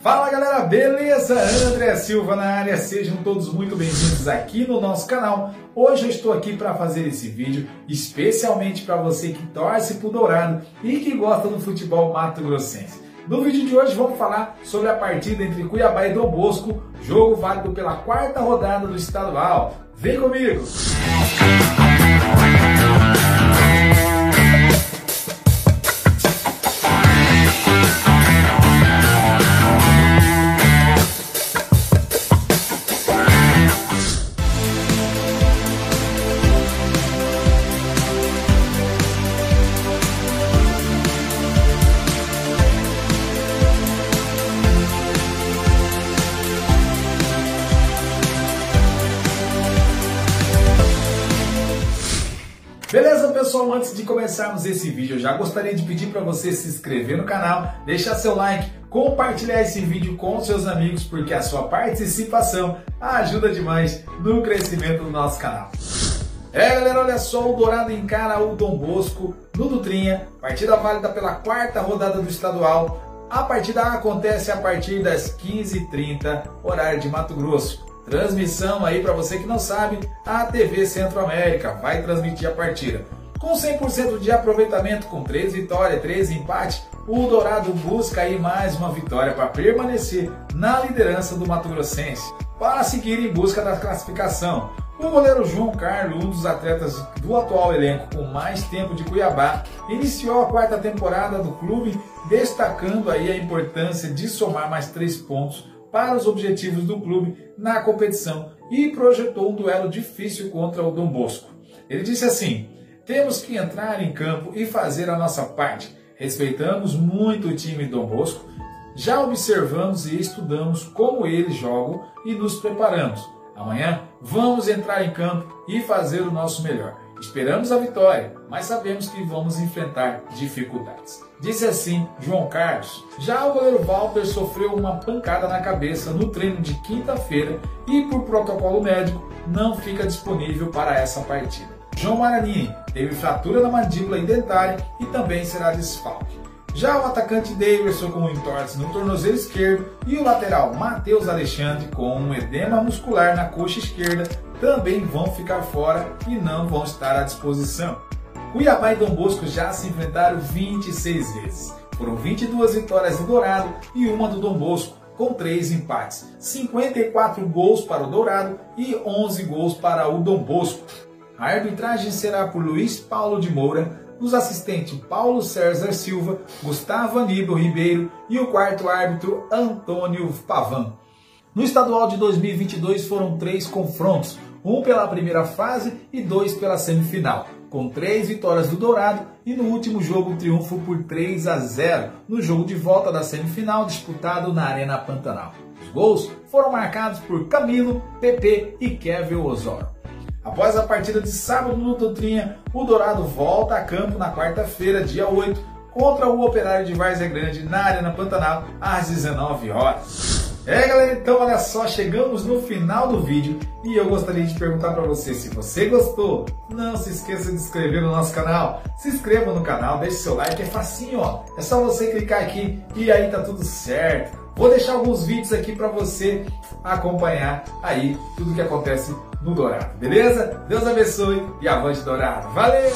Fala galera, beleza? André Silva na área, sejam todos muito bem-vindos aqui no nosso canal. Hoje eu estou aqui para fazer esse vídeo especialmente para você que torce pro Dourado e que gosta do futebol mato-grossense. No vídeo de hoje vamos falar sobre a partida entre Cuiabá e Dom Bosco, jogo válido pela quarta rodada do estadual. Vem comigo! Beleza, pessoal? Antes de começarmos esse vídeo, eu já gostaria de pedir para você se inscrever no canal, deixar seu like, compartilhar esse vídeo com seus amigos, porque a sua participação ajuda demais no crescimento do nosso canal. É, galera, olha só, o Dourado encara o Dom Bosco no Dutrinha, partida válida pela quarta rodada do estadual. A partida acontece a partir das 15h30, horário de Mato Grosso. Transmissão aí para você que não sabe, a TV Centro-América vai transmitir a partida. Com 100% de aproveitamento, com 3 vitórias, 3 empates, o Dourado busca aí mais uma vitória para permanecer na liderança do Mato Grossense, para seguir em busca da classificação. O goleiro João Carlos, um dos atletas do atual elenco com mais tempo de Cuiabá, iniciou a quarta temporada do clube, destacando aí a importância de somar mais três pontos para os objetivos do clube na competição e projetou um duelo difícil contra o Dom Bosco. Ele disse assim: temos que entrar em campo e fazer a nossa parte. Respeitamos muito o time Dom Bosco, já observamos e estudamos como eles jogam e nos preparamos. Amanhã vamos entrar em campo e fazer o nosso melhor. Esperamos a vitória, mas sabemos que vamos enfrentar dificuldades. Disse assim João Carlos. Já o goleiro Walter sofreu uma pancada na cabeça no treino de quinta-feira e, por protocolo médico, não fica disponível para essa partida. João Maranini teve fratura na mandíbula e dentária e também será desfalque. Já o atacante Davidson com um entorse no tornozelo esquerdo e o lateral Matheus Alexandre com um edema muscular na coxa esquerda também vão ficar fora e não vão estar à disposição. Cuiabá e Dom Bosco já se enfrentaram 26 vezes. Foram 22 vitórias do Dourado e uma do Dom Bosco, com 3 empates. 54 gols para o Dourado e 11 gols para o Dom Bosco. A arbitragem será por Luiz Paulo de Moura, os assistentes Paulo César Silva, Gustavo Aníbal Ribeiro e o quarto árbitro Antônio Pavan. No estadual de 2022 foram três confrontos, um pela primeira fase e dois pela semifinal, com três vitórias do Dourado e no último jogo triunfo por 3 a 0 no jogo de volta da semifinal disputado na Arena Pantanal. Os gols foram marcados por Camilo, Pepe e Kevin Osório. Após a partida de sábado no Doutrinha, o Dourado volta a campo na quarta-feira, dia 8, contra o Operário de Várzea Grande na Arena Pantanal, às 19 horas. É galera, então olha só, chegamos no final do vídeo e eu gostaria de perguntar para você se você gostou, não se esqueça de inscrever no nosso canal, se inscreva no canal, deixe seu like, é facinho ó, é só você clicar aqui e aí tá tudo certo. Vou deixar alguns vídeos aqui para você acompanhar aí tudo que acontece no Dourado, beleza? Deus abençoe e avante Dourado. Valeu!